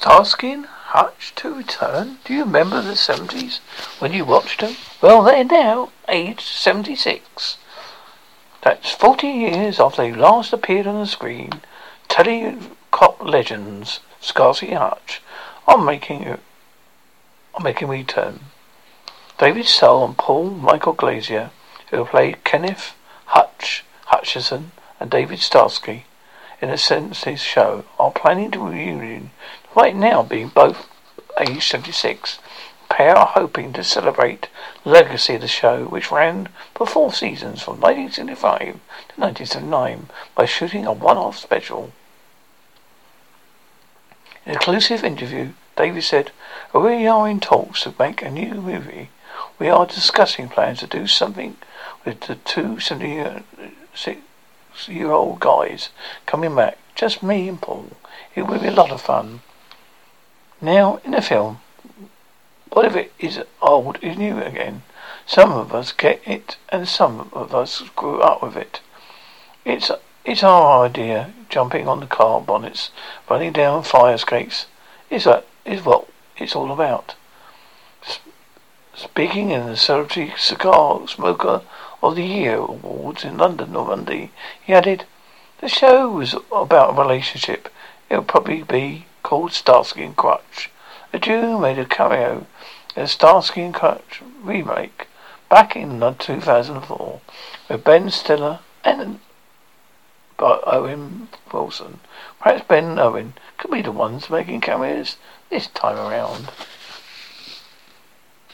Starsky and Hutch to return? Do you remember the seventies when you watched them? Well, they're now aged seventy-six. That's forty years after they last appeared on the screen. Telecop legends, Starsky and Hutch, are making are making a return. David Soul and Paul Michael Glaser, who played Kenneth Hutch Hutchinson and David Starsky in a sense Senses show, are planning to reunion right now, being both age 76. The pair are hoping to celebrate the legacy of the show, which ran for four seasons from 1975 to 1979, by shooting a one-off special. In an exclusive interview, David said, We are in talks to make a new movie. We are discussing plans to do something with the two 76 year old guys coming back. Just me and Paul. It will be a lot of fun. Now, in the film, what if it is old is new again? Some of us get it, and some of us grew up with it. It's it's our idea, jumping on the car bonnets, running down fire escapes. Is that is what it's all about. Speaking in the Celebrity Cigar Smoker of the Year Awards in London on Monday, he added, The show was about a relationship. It would probably be called Starsky and Hutch. The Jew made a cameo in a Starsky and Hutch remake back in 2004 with Ben Stiller and Owen Wilson. Perhaps Ben and Owen could be the ones making cameos this time around.